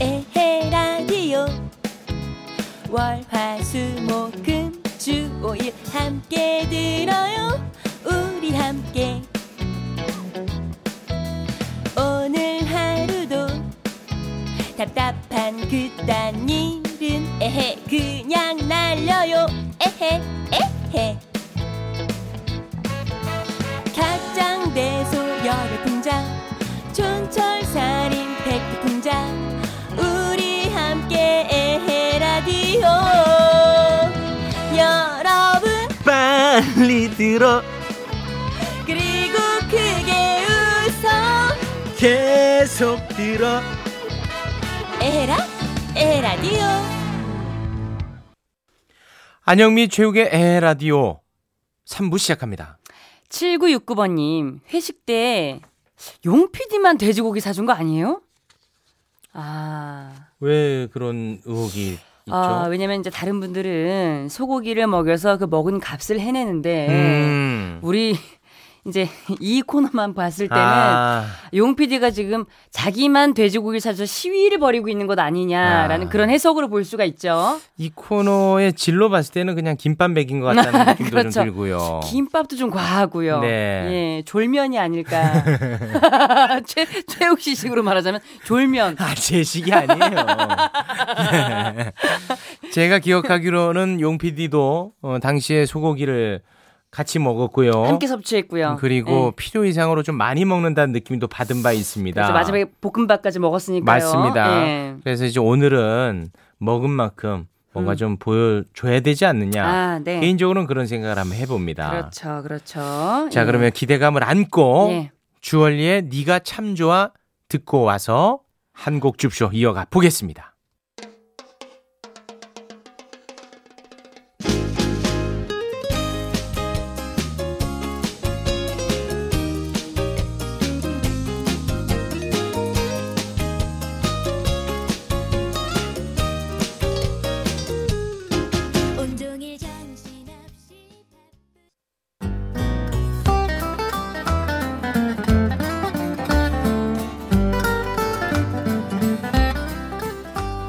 에헤 라디오. 월화수목금 주오일 함께 들어요. 우리 함께. 오늘 하루도 답답한 그딴 일은 에헤 그냥 날려요. 에헤 에헤 들어. 그리고 크게 웃어. 계속 들어. 에헤라 에헤라디오. 안영미 최욱의 에라디오 3부 시작합니다. 7969번님, 회식 때 용PD만 돼지고기 사준 거 아니에요? 아. 왜 그런 의혹이 아, 왜냐면 이제 다른 분들은 소고기를 먹여서 그 먹은 값을 해내는데, 음. 우리 이제 이 코너만 봤을 때는 아, 용 PD가 지금 자기만 돼지고기를 사서 시위를 벌이고 있는 것 아니냐라는 아. 그런 해석으로 볼 수가 있죠. 이 코너의 질로 봤을 때는 그냥 김밥 먹인 것 같다는 느낌도 그렇죠. 좀 들고요. 김밥도 좀 과하고요. 네. 예, 졸면이 아닐까. 최, 최욱 씨 식으로 말하자면 졸면. 아, 제 식이 아니에요. 네. 제가 기억하기로는 용 PD도 어, 당시에 소고기를 같이 먹었고요. 함께 섭취했고요. 그리고 예. 필요 이상으로 좀 많이 먹는다는 느낌도 받은 바 있습니다. 마지막에 볶음밥까지 먹었으니까요. 맞습니다. 예. 그래서 이제 오늘은 먹은 만큼 뭔가 음. 좀 보여줘야 되지 않느냐. 아, 네. 개인적으로는 그런 생각을 한번 해봅니다. 그렇죠, 그렇죠. 자, 예. 그러면 기대감을 안고 예. 주얼리의 네가 참 좋아 듣고 와서 한 곡 줍쇼 이어가 보겠습니다.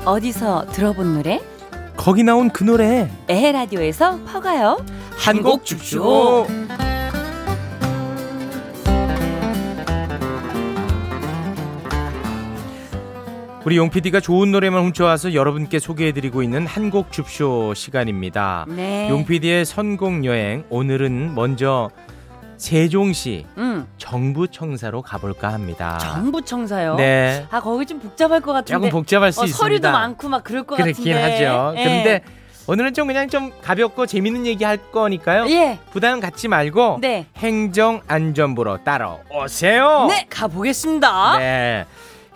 어디서 들어본 노래? 거기 나온 그 노래 에헤 라디오에서 퍼가요. 한곡 줍쇼. 우리 용 PD가 좋은 노래만 훔쳐와서 여러분께 소개해드리고 있는 한곡 줍쇼 시간입니다. 네. 용 PD의 선곡 여행 오늘은 먼저 세종시 음, 정부청사로 가볼까 합니다. 정부 청사요. 네. 아 거기 좀 복잡할 것 같은데. 조금 복잡할 수 어, 있습니다. 서류도 많고 막 그럴 것 그렇긴 같은데. 하죠. 예. 그런데 오늘은 좀 그냥 좀 가볍고 재밌는 얘기 할 거니까요. 예. 부담 갖지 말고 네. 행정안전부로 따라오세요. 네, 가보겠습니다. 네.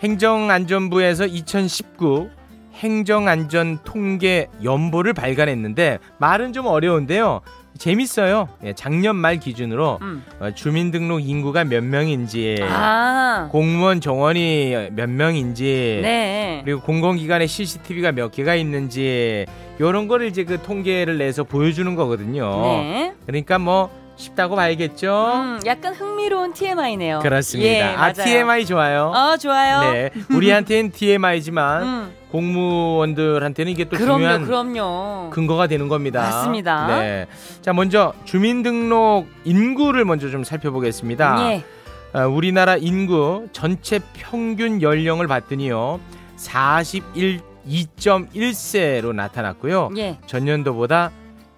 행정안전부에서 2019 행정안전 통계 연보를 발간했는데 말은 좀 어려운데요. 재밌어요. 예, 작년 말 기준으로 음. 어, 주민등록 인구가 몇 명인지, 아. 공무원 정원이 몇 명인지, 네. 그리고 공공기관에 CCTV가 몇 개가 있는지 이런 거를 이제 그 통계를 내서 보여주는 거거든요. 네. 그러니까 뭐 쉽다고 봐야겠죠. 음, 약간 흥미로운 TMI네요. 그렇습니다. 예, 아. TMI 좋아요. 어, 좋아요. 네, 우리한테는 TMI지만 음. 공무원들한테는 이게 또 그럼요, 중요한 그럼요. 근거가 되는 겁니다. 맞습니다. 네. 자, 먼저 주민등록 인구를 먼저 좀 살펴보겠습니다. 예. 어, 우리나라 인구 전체 평균 연령을 봤더니요. 41.1세로 나타났고요. 예. 전년도보다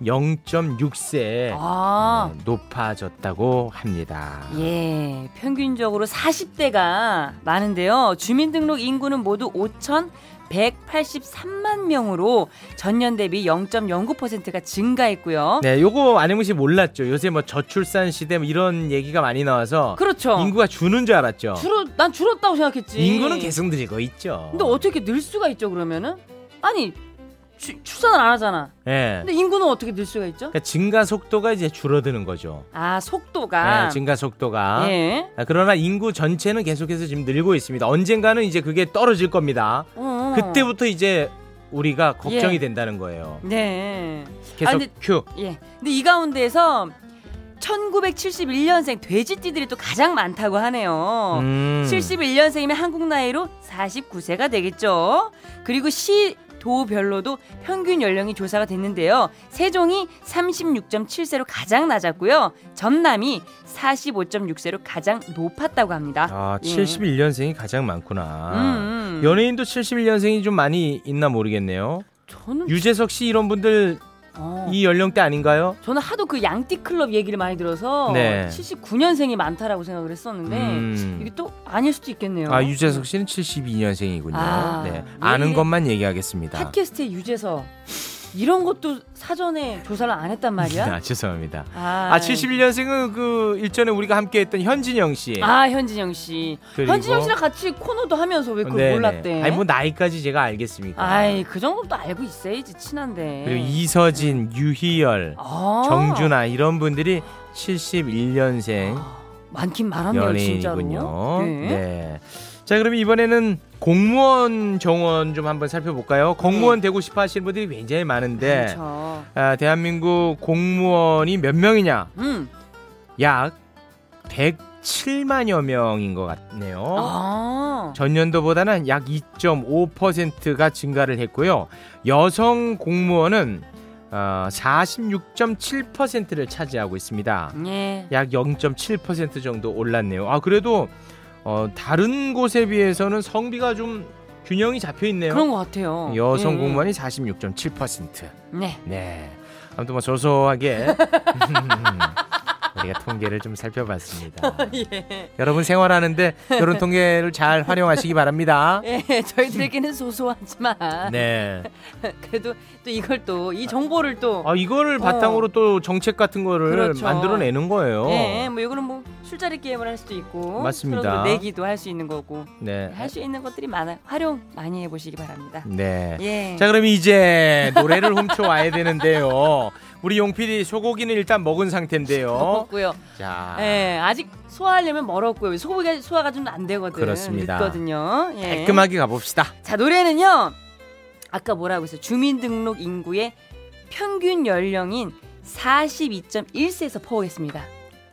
0.6세 아. 높아졌다고 합니다. 예, 평균적으로 40대가 많은데요. 주민등록 인구는 모두 5,183만 명으로 전년 대비 0.09%가 증가했고요. 네, 요거 안혜무 씨 몰랐죠. 요새 뭐 저출산 시대 뭐 이런 얘기가 많이 나와서 그렇죠. 인구가 주는 줄 알았죠. 줄어, 난 줄었다고 생각했지. 인구는 계속 늘고 있죠. 근데 어떻게 늘 수가 있죠, 그러면은? 아니, 주- 출산을 안 하잖아. 예. 근데 인구는 어떻게 늘 수가 있죠? 그러니까 증가 속도가 이제 줄어드는 거죠. 아, 속도가. 네, 증가 속도가. 예. 아, 그러나 인구 전체는 계속해서 지금 늘고 있습니다. 언젠가는 이제 그게 떨어질 겁니다. 어. 그때부터 이제 우리가 걱정이 예. 된다는 거예요. 네. 계속 아, 근데- 큐. 예. 근데 이 가운데에서 1971년생 돼지띠들이 또 가장 많다고 하네요. 음. 71년생이면 한국 나이로 49세가 되겠죠. 그리고 시 도별로도 평균 연령이 조사가 됐는데요. 세종이 36.7세로 가장 낮았고요. 전남이 45.6세로 가장 높았다고 합니다. 아, 예. 71년생이 가장 많구나. 음, 음. 연예인도 71년생이 좀 많이 있나 모르겠네요. 저는 유재석 씨 이런 분들 어, 이 연령대 아닌가요? 저는 하도 그 양띠 클럽 얘기를 많이 들어서 네. 79년생이 많다라고 생각을 했었는데 음. 이게 또 아닐 수도 있겠네요. 아, 유재석 씨는 72년생이군요. 아, 네. 아는 예. 것만 얘기하겠습니다. 팟캐스트의 유재석 이런 것도 사전에 조사를 안 했단 말이야? 아, 죄송합니다. 아, 아, 71년생은 그 일전에 우리가 함께 했던 현진영 씨. 아 현진영 씨. 그리고- 현진영 씨랑 같이 코너도 하면서 왜 그걸 네네. 몰랐대? 아니 뭐 나이까지 제가 알겠습니까? 아이 그 정도도 알고 있어야지 친한데. 그리고 이서진, 유희열, 아, 정준하 이런 분들이 71년생 많긴 많았네요 진짜로. 연예인이군요. 네. 네. 자, 그럼 이번에는 공무원 정원 좀 한번 살펴볼까요? 공무원 되고 싶어 하시는 분들이 굉장히 많은데 네. 그렇죠. 아, 대한민국 공무원이 몇 명이냐? 음. 약 107만여 명인 것 같네요. 아. 전년도보다는 약 2.5%가 증가를 했고요. 여성 공무원은 어, 46.7%를 차지하고 있습니다. 예. 약0.7% 정도 올랐네요. 아 그래도 어, 다른 곳에 비해서는 성비가 좀 균형이 잡혀 있네요. 그런 것 같아요. 여성 예. 공무원이 46.7%. 네. 네. 아무튼 뭐 소소하게 우리가 통계를 좀 살펴봤습니다. 예. 여러분 생활하는데 이런 통계를 잘 활용하시기 바랍니다. 예, 저희들에게는 소소하지만 네. 그래도 또 이걸 또 이 정보를 또 아 이거를 바탕으로 또 정책 같은 거를 어. 그렇죠. 만들어내는 거예요. 예, 뭐 이거는 뭐 술자리 게임을 할 수도 있고 맞습니다. 내기도 할 수 있는 거고 네. 할 수 있는 것들이 많아 활용 많이 해보시기 바랍니다. 네. 예. 자 그럼 이제 노래를 훔쳐와야 되는데요. 우리 용 PD 소고기는 일단 먹은 상태인데요. 먹었고요. 자 예, 아직 소화하려면 멀었고요. 소고기가 소화가 좀 안 되거든. 그렇습니다. 늦거든요. 예. 깔끔하게 가봅시다. 자 노래는요. 아까 뭐라고 했어요? 주민등록 인구의 평균 연령인 42.1세에서 포함했습니다.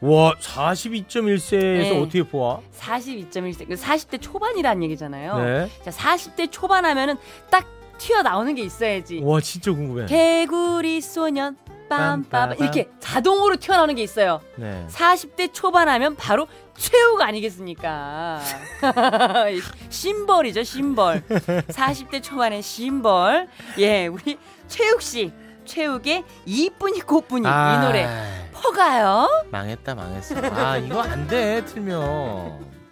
와 42.1세에서 네. 어떻게 보아? 42.1세. 그 40대 초반이라는 얘기잖아요. 네. 자, 40대 초반 하면은 딱 튀어나오는 게 있어야지. 와 진짜 궁금해. 개구리 소년 빰빰 이렇게 자동으로 튀어나오는 게 있어요. 네. 40대 초반 하면 바로 최욱 아니겠습니까? 심벌이죠, 심벌. 40대 초반의 심벌. 예, 우리 최욱 씨. 최욱의 이쁜이 꽃분이 아, 이 노래 퍼가요. 망했다 망했어. 아 이거 안 돼 틀면.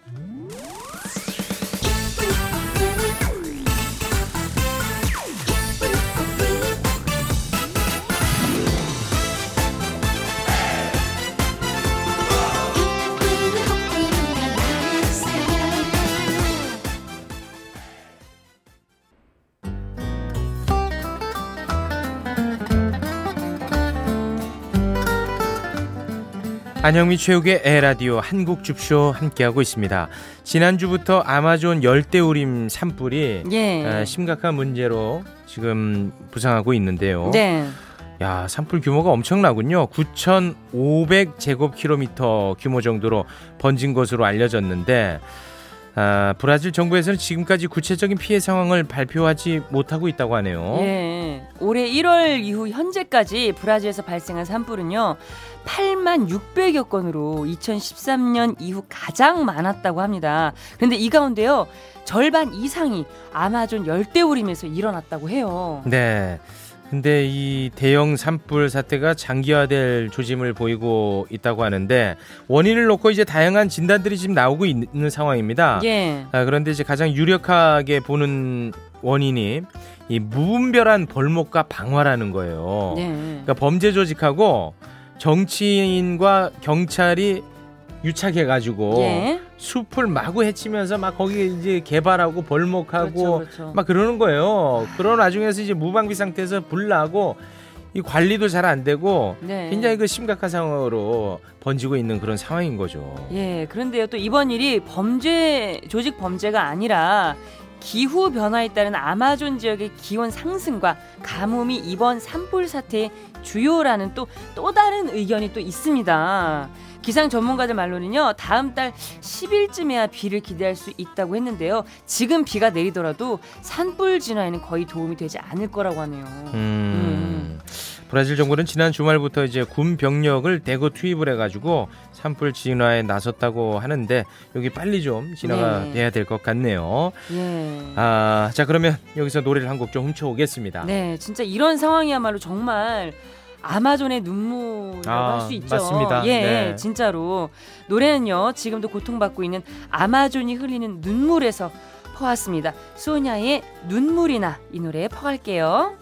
안영미 최욱의 에라디오 한국 줍쇼 함께하고 있습니다. 지난주부터 아마존 열대우림 산불이 예. 아, 심각한 문제로 지금 부상하고 있는데요. 네. 야, 산불 규모가 엄청나군요. 9,500제곱킬로미터 규모 정도로 번진 것으로 알려졌는데 아, 브라질 정부에서는 지금까지 구체적인 피해 상황을 발표하지 못하고 있다고 하네요. 예. 올해 1월 이후 현재까지 브라질에서 발생한 산불은요. 8만 600여 건으로 2013년 이후 가장 많았다고 합니다. 그런데 이 가운데요. 절반 이상이 아마존 열대우림에서 일어났다고 해요. 네. 근데 이 대형 산불 사태가 장기화될 조짐을 보이고 있다고 하는데 원인을 놓고 이제 다양한 진단들이 지금 나오고 있는 상황입니다. 예. 아, 그런데 이제 가장 유력하게 보는 원인이 이 무분별한 벌목과 방화라는 거예요. 네. 그러니까 범죄 조직하고 정치인과 경찰이 유착해가지고 예. 숲을 마구 헤치면서 막 거기 이제 개발하고 벌목하고 그렇죠, 그렇죠. 막 그러는 거예요. 그런 와중에서 이제 무방비 상태에서 불 나고 이 관리도 잘 안 되고 네. 굉장히 그 심각한 상황으로 번지고 있는 그런 상황인 거죠. 예, 그런데요 또 이번 일이 범죄 조직 범죄가 아니라 기후 변화에 따른 아마존 지역의 기온 상승과 가뭄이 이번 산불 사태의 주요라는 또 또 다른 의견이 또 있습니다. 기상 전문가들 말로는요, 다음 달 10일쯤에야 비를 기대할 수 있다고 했는데요. 지금 비가 내리더라도 산불 진화에는 거의 도움이 되지 않을 거라고 하네요. 음. 브라질 정부는 지난 주말부터 이제 군 병력을 대거 투입을 해가지고 산불 진화에 나섰다고 하는데 여기 빨리 좀 진화가 네. 돼야 될 것 같네요. 예. 아, 자 그러면 여기서 노래를 한 곡 좀 훔쳐오겠습니다. 네, 진짜 이런 상황이야말로 정말 아마존의 눈물이라고 아, 할수 있죠. 맞습니다. 예, 네. 진짜로 노래는요 지금도 고통받고 있는 아마존이 흘리는 눈물에서 퍼왔습니다. 소냐의 눈물이나 이 노래에 퍼갈게요.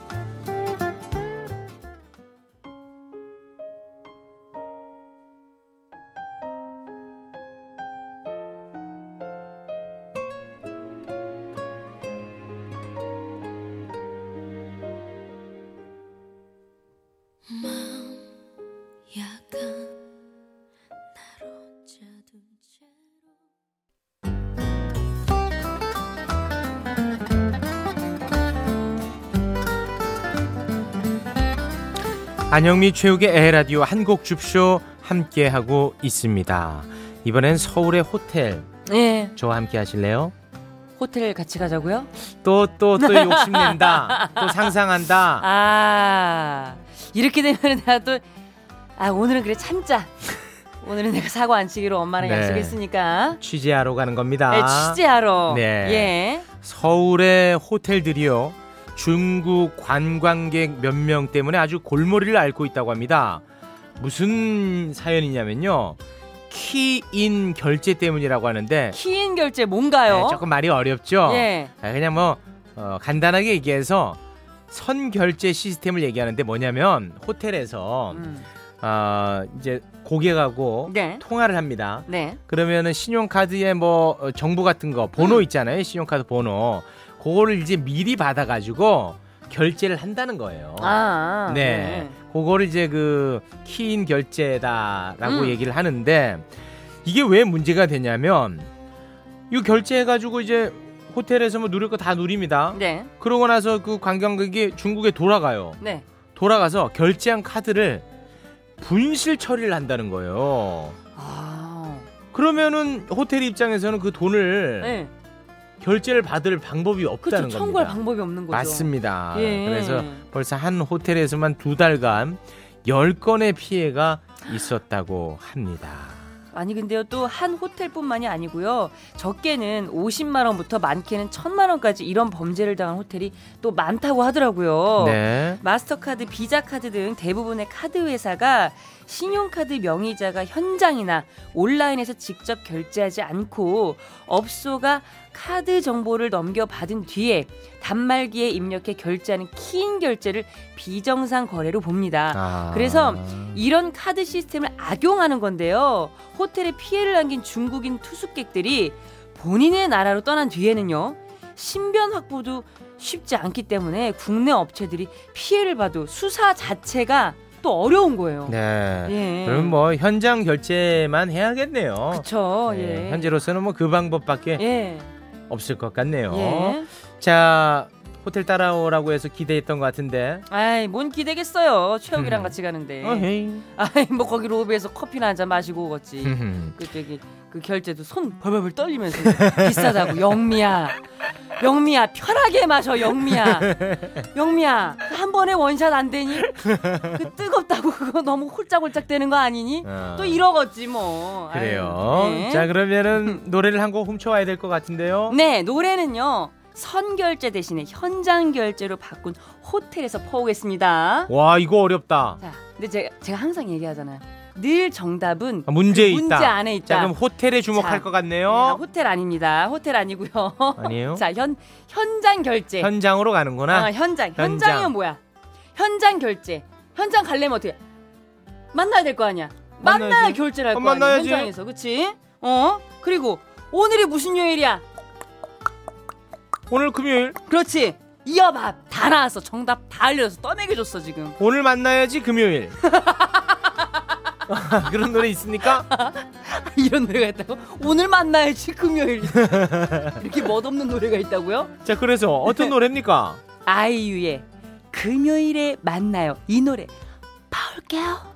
안영미 최욱의 에라디오 한 곡 줍쇼 함께 하고 있습니다. 이번엔 서울의 호텔 예, 저와 함께 하실래요? 호텔 같이 가자고요? 또 또 또 욕심낸다. 또 상상한다. 아, 이렇게 되면 내가 또 아, 오늘은 그래 참자. 오늘은 내가 사고 안 치기로 엄마랑 네. 약속했으니까. 취재하러 가는 겁니다. 네, 취재하러. 네. 예. 서울의 호텔들이요. 중국 관광객 몇 명 때문에 아주 골머리를 앓고 있다고 합니다. 무슨 사연이냐면요. 키인 결제 때문이라고 하는데 키인 결제 뭔가요? 네, 조금 말이 어렵죠. 예. 아, 그냥 뭐 어, 간단하게 얘기해서 선 결제 시스템을 얘기하는데 뭐냐면 호텔에서 음. 아, 이제 고객하고 네. 통화를 합니다. 네. 그러면은 신용카드에 뭐 어, 정보 같은 거 번호 음. 있잖아요. 신용카드 번호. 그거를 이제 미리 받아가지고 결제를 한다는 거예요. 아. 네. 그거를 이제 그 키인 결제다라고 음. 얘기를 하는데 이게 왜 문제가 되냐면 이거 결제해가지고 이제 호텔에서 뭐 누릴 거 다 누립니다. 네. 그러고 나서 그 관광객이 중국에 돌아가요. 네. 돌아가서 결제한 카드를 분실 처리를 한다는 거예요. 아. 그러면은 호텔 입장에서는 그 돈을 네. 결제를 받을 방법이 그렇죠. 없다는 청구할 겁니다. 방법이 없는 거죠. 맞습니다. 예. 그래서 벌써 한 호텔에서만 두 달간 10건의 피해가 있었다고 합니다. 아니 근데요 또 한 호텔뿐만이 아니고요 적게는 50만 원부터 많게는 1천만 원까지 이런 범죄를 당한 호텔이 또 많다고 하더라고요. 네. 마스터카드, 비자카드 등 대부분의 카드 회사가 신용카드 명의자가 현장이나 온라인에서 직접 결제하지 않고 업소가 카드 정보를 넘겨받은 뒤에 단말기에 입력해 결제하는 키인 결제를 비정상 거래로 봅니다. 아. 그래서 이런 카드 시스템을 악용하는 건데요. 호텔에 피해를 남긴 중국인 투숙객들이 본인의 나라로 떠난 뒤에는요. 신변 확보도 쉽지 않기 때문에 국내 업체들이 피해를 봐도 수사 자체가 또 어려운 거예요. 네. 예. 그럼 뭐 현장 결제만 해야겠네요. 그쵸. 네, 예. 현재로서는 뭐 그 방법밖에 예. 없을 것 같네요. 예. 자, 호텔 따라오라고 해서 기대했던 것 같은데. 아이, 뭔 기대겠어요. 최욱이랑 음. 같이 가는데. 어헤이. 아이, 뭐 거기 로비에서 커피나 한 잔 마시고 오겠지. 그 저기 그 결제도 손 벌벌벌 떨리면서 비싸다고 영미야 영미야 편하게 마셔 영미야 영미야 한 번에 원샷 안 되니 그 뜨겁다고 그거 너무 홀짝홀짝 되는 거 아니니 어. 또 이러겠지 뭐 그래요. 아유, 네. 자, 그러면은 노래를 한 곡 훔쳐와야 될 것 같은데요. 네 노래는요 선결제 대신에 현장 결제로 바꾼 호텔에서 퍼오겠습니다 와, 이거 어렵다. 자 근데 제가 제가 항상 얘기하잖아요 늘 정답은 아, 문제 그 있다. 문제 안에 있다 자, 그럼 호텔에 주목할 자, 것 네, 같네요. 호텔 아닙니다. 호텔 아니고요. 아니에요? 자, 현 현장 결제. 현장으로 가는구나. 아, 현장. 현장. 현장이면 뭐야? 현장 결제. 현장 갈려면 어떻게? 만나야 될 거 아니야. 만나야지. 만나야 결제를 할 어, 거 아니야. 만나야지. 현장에서. 그치 어? 그리고 오늘이 무슨 요일이야? 오늘 금요일. 그렇지. 이어봐. 다 나왔어. 정답 다 알려줘서 떠내게 줬어, 지금. 오늘 만나야지 금요일. 그런 노래 있습니까? 이런 노래가 있다고? 오늘 만나야지 금요일 이렇게 멋없는 노래가 있다고요? 자, 그래서 어떤 노래입니까? 아이유의 금요일에 만나요 이 노래 파올게요.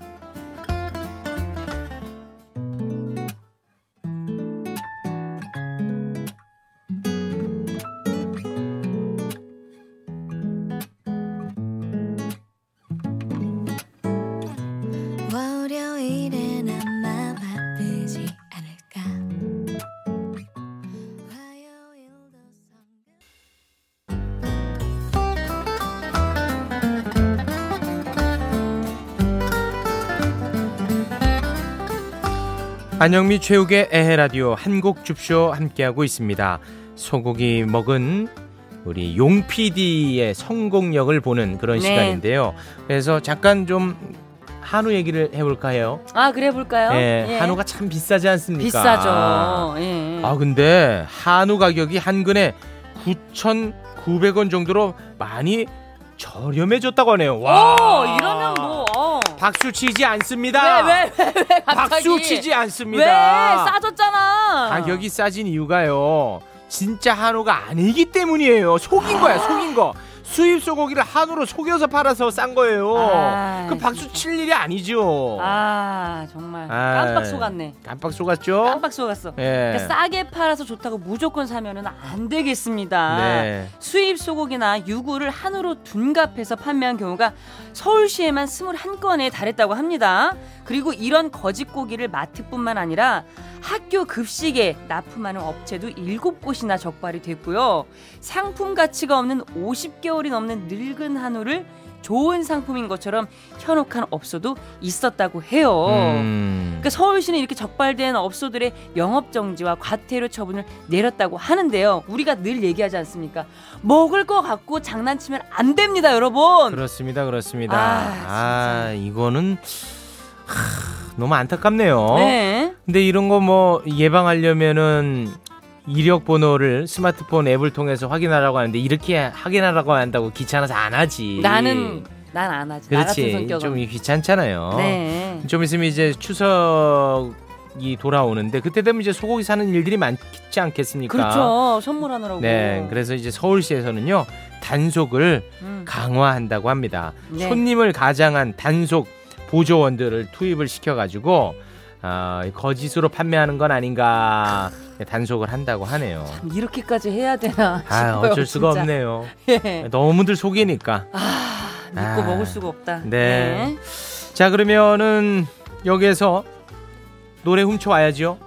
안영미 최욱의 에헤라디오 한곡 줍쇼 함께하고 있습니다. 소고기 먹은 우리 용 PD의 성공력을 보는 그런 네. 시간인데요. 그래서 잠깐 좀 한우 얘기를 해볼까 해요. 아 그래 볼까요? 예, 예. 한우가 참 비싸지 않습니까? 비싸죠. 예. 아 근데 한우 가격이 한 근에 9,900원 정도로 많이 저렴해졌다고 하네요. 와오 어. 박수 치지 않습니다. 왜 왜 왜 왜 갑자기 박수 치지 왜 않습니다. 싸졌잖아. 가격이 싸진 이유가요. 진짜 한우가 아니기 때문이에요. 속인 거야, 속인 거. 수입 소고기를 한우로 속여서 팔아서 싼 거예요. 아, 그 박수 칠 일이 아니죠. 아 정말 아, 깜빡 속았네. 깜빡 속았죠? 깜빡 속았어. 예. 그러니까 싸게 팔아서 좋다고 무조건 사면은 안 되겠습니다. 네. 수입 소고기나 유구를 한우로 둔갑해서 판매한 경우가 서울시에만 21건에 달했다고 합니다. 그리고 이런 거짓 고기를 마트뿐만 아니라 학교 급식에 납품하는 업체도 7곳이나 적발이 됐고요. 상품 가치가 없는 50개월이 넘는 늙은 한우를 좋은 상품인 것처럼 현혹한 업소도 있었다고 해요. 음. 그러니까 서울시는 이렇게 적발된 업소들의 영업 정지와 과태료 처분을 내렸다고 하는데요. 우리가 늘 얘기하지 않습니까? 먹을 거 갖고 장난치면 안 됩니다, 여러분. 그렇습니다, 그렇습니다. 아, 아, 이거는 하, 너무 안타깝네요. 네. 근데 이런 거 뭐 예방하려면은 이력 번호를 스마트폰 앱을 통해서 확인하라고 하는데 이렇게 확인하라고 한다고 귀찮아서 안 하지. 나는 난 안 하지. 그렇지. 좀 귀찮잖아요. 네. 좀 있으면 이제 추석이 돌아오는데 그때 되면 이제 소고기 사는 일들이 많지 않겠습니까? 그렇죠. 선물하느라고. 네, 그래서 이제 서울시에서는요 단속을 음. 강화한다고 합니다. 네. 손님을 가장한 단속 보조원들을 투입을 시켜가지고 아, 거짓으로 판매하는 건 아닌가 단속을 한다고 하네요. 참 이렇게까지 해야 되나 아. 어쩔 수가 진짜. 없네요. 예. 너무들 속이니까. 아, 믿고 아. 먹을 수가 없다. 네. 자, 그러면은 여기에서 노래 훔쳐 와야죠.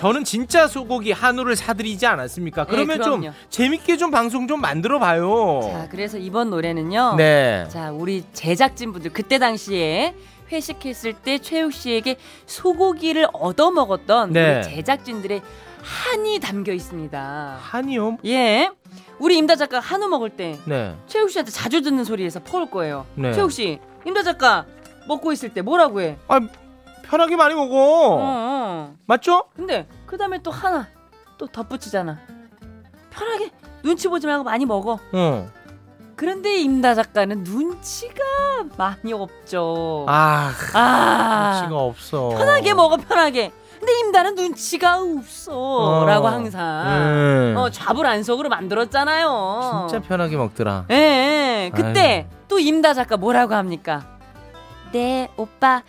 저는 진짜 소고기 한우를 사드리지 않았습니까? 그러면 네, 좀. 재밌게 좀 방송 좀 만들어 봐요. 자, 그래서 이번 노래는요. 네. 자, 우리 제작진분들 그때 당시에 회식했을 때 최욱 씨에게 소고기를 얻어 먹었던 네. 우리 제작진들의 한이 담겨 있습니다. 한이요? 예. 우리 임다 작가 한우 먹을 때 네. 최욱 씨한테 자주 듣는 소리에서 퍼올 거예요. 네. 최욱 씨, 임다 작가 먹고 있을 때 뭐라고 해? 아, 편하게 많이 어. 먹어. 어. 맞죠? 근데 그 다음에 또 하나 또 덧붙이잖아. 편하게 눈치 보지 말고 많이 먹어. 어. 그런데 임다 작가는 눈치가 많이 없죠. 아, 아. 눈치가 없어. 편하게 먹어 편하게. 근데 임다는 눈치가 없어. 어. 라고 항상 음. 어, 좌불안석으로 만들었잖아요. 진짜 편하게 먹더라. 예, 예. 그때 또 임다 작가 뭐라고 합니까? 네, 오빠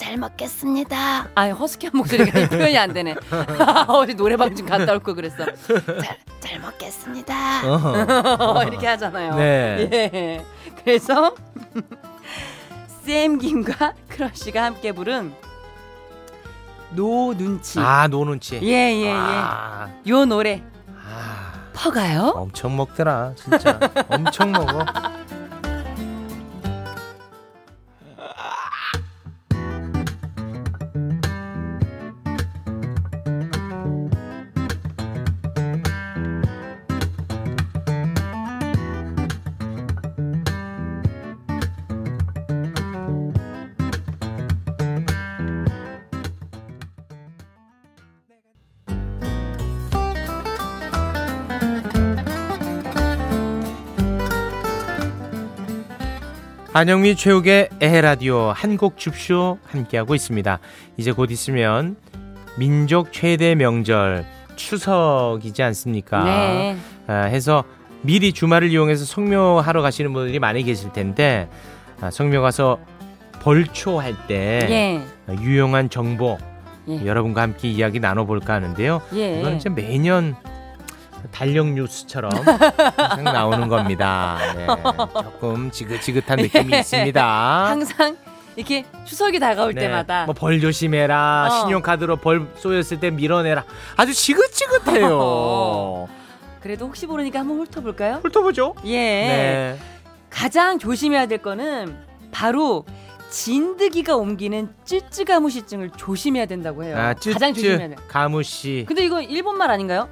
잘 먹겠습니다. 아, 허스키한 목소리가 표현이 안 되네. 어제 노래방 좀 갔다 올 거 그랬어. 잘, 잘 먹겠습니다. 어. 이렇게 하잖아요. 네. 예. 그래서 쌤 김과 크러쉬가 함께 부른 No 눈치. 아, No 눈치. 예, 예, 예. 아, 요 노래 아, 퍼가요? 엄청 먹더라. 진짜. 엄청 먹어. 안영미 최욱의 에헤라디오 한 곡 줍쇼 함께하고 있습니다. 이제 곧 있으면 민족 최대 명절 추석이지 않습니까? 네. 아, 해서 미리 주말을 이용해서 성묘하러 가시는 분들이 많이 계실 텐데 아, 성묘 가서 벌초할 때 예. 유용한 정보 예. 여러분과 함께 이야기 나눠볼까 하는데요. 예. 이거는 이제 매년 달력 뉴스처럼 항상 나오는 겁니다. 네, 조금 지긋지긋한 느낌이 있습니다. 항상 이렇게 추석이 다가올 네, 때마다 뭐 벌 조심해라. 어. 신용카드로 벌 쏘였을 때 밀어내라. 아주 지긋지긋해요. 그래도 혹시 모르니까 한번 훑어볼까요? 훑어보죠. 예. 네. 가장 조심해야 될 거는 바로 진드기가 옮기는 쯔쯔 가무시증을 조심해야 된다고 해요. 아, 가장 조심해야 돼. 쯔쯔 가무씨. 근데 이거 일본말 아닌가요?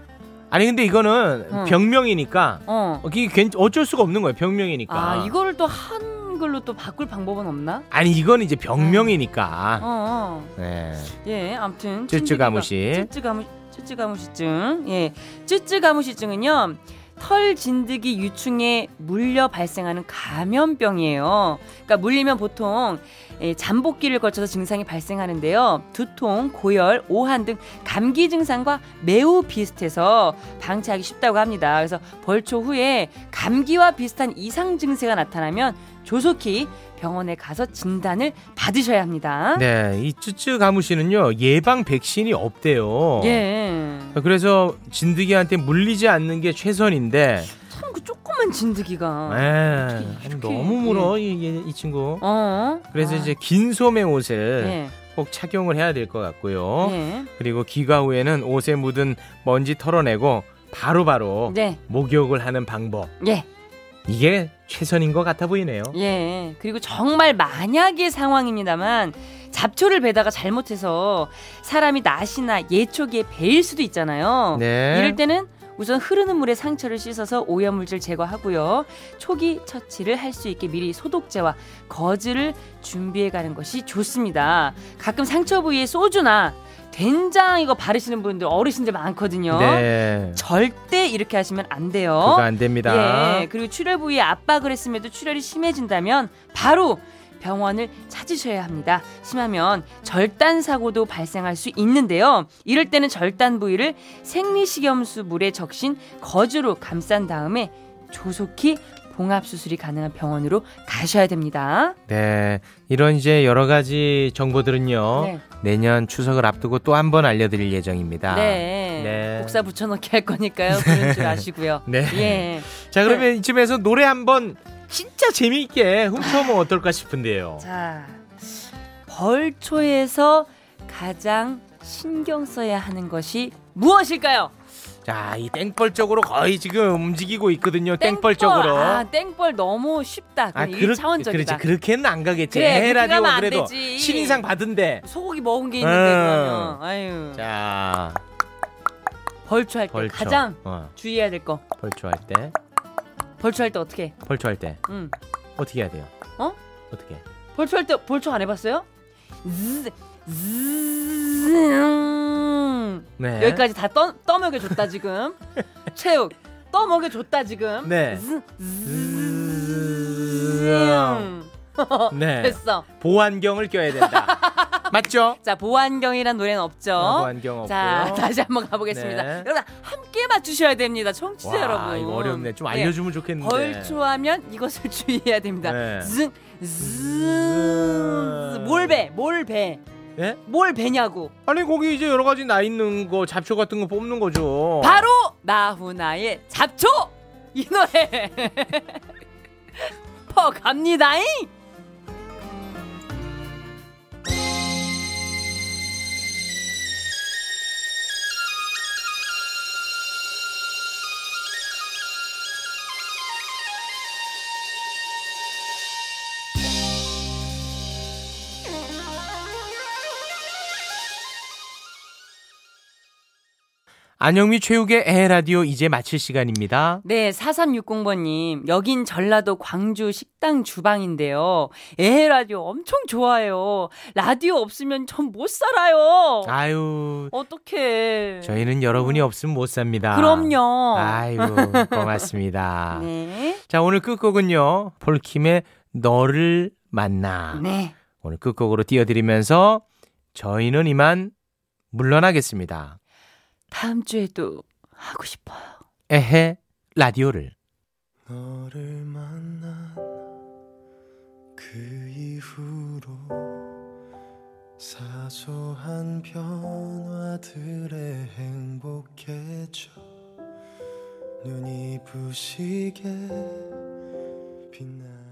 아니 근데 이거는 어. 병명이니까 어. 어, 이게 괜- 어쩔 수가 없는 거예요. 병명이니까. 아 이거를 또 한글로 또 바꿀 방법은 없나? 아니 이건 이제 병명이니까. 어. 어. 네. 예, 아무튼 쯔쯔가무시. 쯔쯔가무 쯔쯔가무시증. 예, 쯔쯔가무시증은요. 털 진드기 유충에 물려 발생하는 감염병이에요. 그러니까 물리면 보통 예, 잠복기를 거쳐서 증상이 발생하는데요. 두통, 고열, 오한 등 감기 증상과 매우 비슷해서 방치하기 쉽다고 합니다. 그래서 벌초 후에 감기와 비슷한 이상 증세가 나타나면 조속히 병원에 가서 진단을 받으셔야 합니다. 네, 이 쯔쯔 가무씨는요 예방 백신이 없대요. 예. 그래서 진드기한테 물리지 않는 게 최선인데, 참 그 조그만 진드기가. 에, 이렇게, 너무 물어 이, 이, 이 친구. 어. 그래서 아, 이제 긴 소매 옷을 예. 꼭 착용을 해야 될 것 같고요. 예. 그리고 귀가 후에는 옷에 묻은 먼지 털어내고 바로바로 네. 목욕을 하는 방법. 예. 이게 최선인 것 같아 보이네요. 예. 그리고 정말 만약의 상황입니다만 잡초를 베다가 잘못해서 사람이 낫이나 예초기에 베일 수도 있잖아요. 네. 이럴 때는 우선 흐르는 물에 상처를 씻어서 오염물질 제거하고요. 초기 처치를 할 수 있게 미리 소독제와 거즈를 준비해 가는 것이 좋습니다. 가끔 상처 부위에 소주나 된장 이거 바르시는 분들 어르신들 많거든요. 네. 절대 이렇게 하시면 안 돼요. 그거 안 됩니다. 예, 그리고 출혈 부위에 압박을 했음에도 출혈이 심해진다면 바로 병원을 찾으셔야 합니다. 심하면 절단 사고도 발생할 수 있는데요. 이럴 때는 절단 부위를 생리식염수 물에 적신 거즈로 감싼 다음에 조속히 봉합 수술이 가능한 병원으로 가셔야 됩니다. 네. 이런 이제 여러 가지 정보들은요. 네. 내년 추석을 앞두고 또 한 번 알려드릴 예정입니다. 네. 네. 복사 붙여넣기 할 거니까요. 그런 줄 아시고요. 네. 예. 자, 그러면 이쯤에서 노래 한번 진짜 재미있게 훔쳐보면 어떨까 싶은데요. 자, 벌초에서 가장 신경 써야 하는 것이 무엇일까요? 자, 이 땡벌 쪽으로 거의 지금 움직이고 있거든요. 땡벌 쪽으로. 아, 땡벌 너무 쉽다. 아, 그냥 그렇, 1차원적이다. 그렇지. 그렇게는 안 가겠지. 그래, 안 그래도 되지. 신인상 받은데. 소고기 먹은 게 있는데 음. 그러면 아유. 자, 벌초 할 때 벌초. 가장 어, 주의해야 될 거. 벌초 할 때. 벌초 할 때 어떻게? 해? 벌초 할 때. 응. 어떻게 해야 돼요? 어? 어떻게? 벌초 할 때 벌초 안 해봤어요? 즈, 즈, 네. 여기까지 다 떠, 떠먹여 줬다 지금. 체육 떠먹여 줬다 지금. 네. 즈, 음. 네. 됐어. 보안경을 껴야 된다. 맞죠? 자 보안경이란 노래는 없죠. 어, 보안경 없고요. 자 다시 한번 가보겠습니다. 네. 여러분 함께 맞추셔야 됩니다. 청취자 와, 여러분. 이거 어렵네. 좀 네. 알려주면 좋겠는데. 벌초하면 이것을 주의해야 됩니다. 네. 즈, 즈, 뭘 배? 뭘 배? 예? 뭘 배냐고? 아니 거기 이제 여러 가지 나 있는 거 잡초 같은 거 뽑는 거죠. 바로 나훈아의 잡초 이 노래 퍼 갑니다잉. 안영미 최욱의 에라디오 이제 마칠 시간입니다. 네, 4360번님. 여긴 전라도 광주 식당 주방인데요. 에 라디오 엄청 좋아요. 라디오 없으면 전 못 살아요. 아유, 어떡해. 저희는 여러분이 없으면 못 삽니다. 그럼요. 아이고, 고맙습니다. 네. 자, 오늘 끝곡은요. 폴킴의 너를 만나. 네. 오늘 끝곡으로 띄워드리면서 저희는 이만 물러나겠습니다. 다음 주에도 하고 싶어요. 에헤 라디오를 너를 만난 그 이후로 사소한 변화들에 행복해져 눈이 부시게 빛나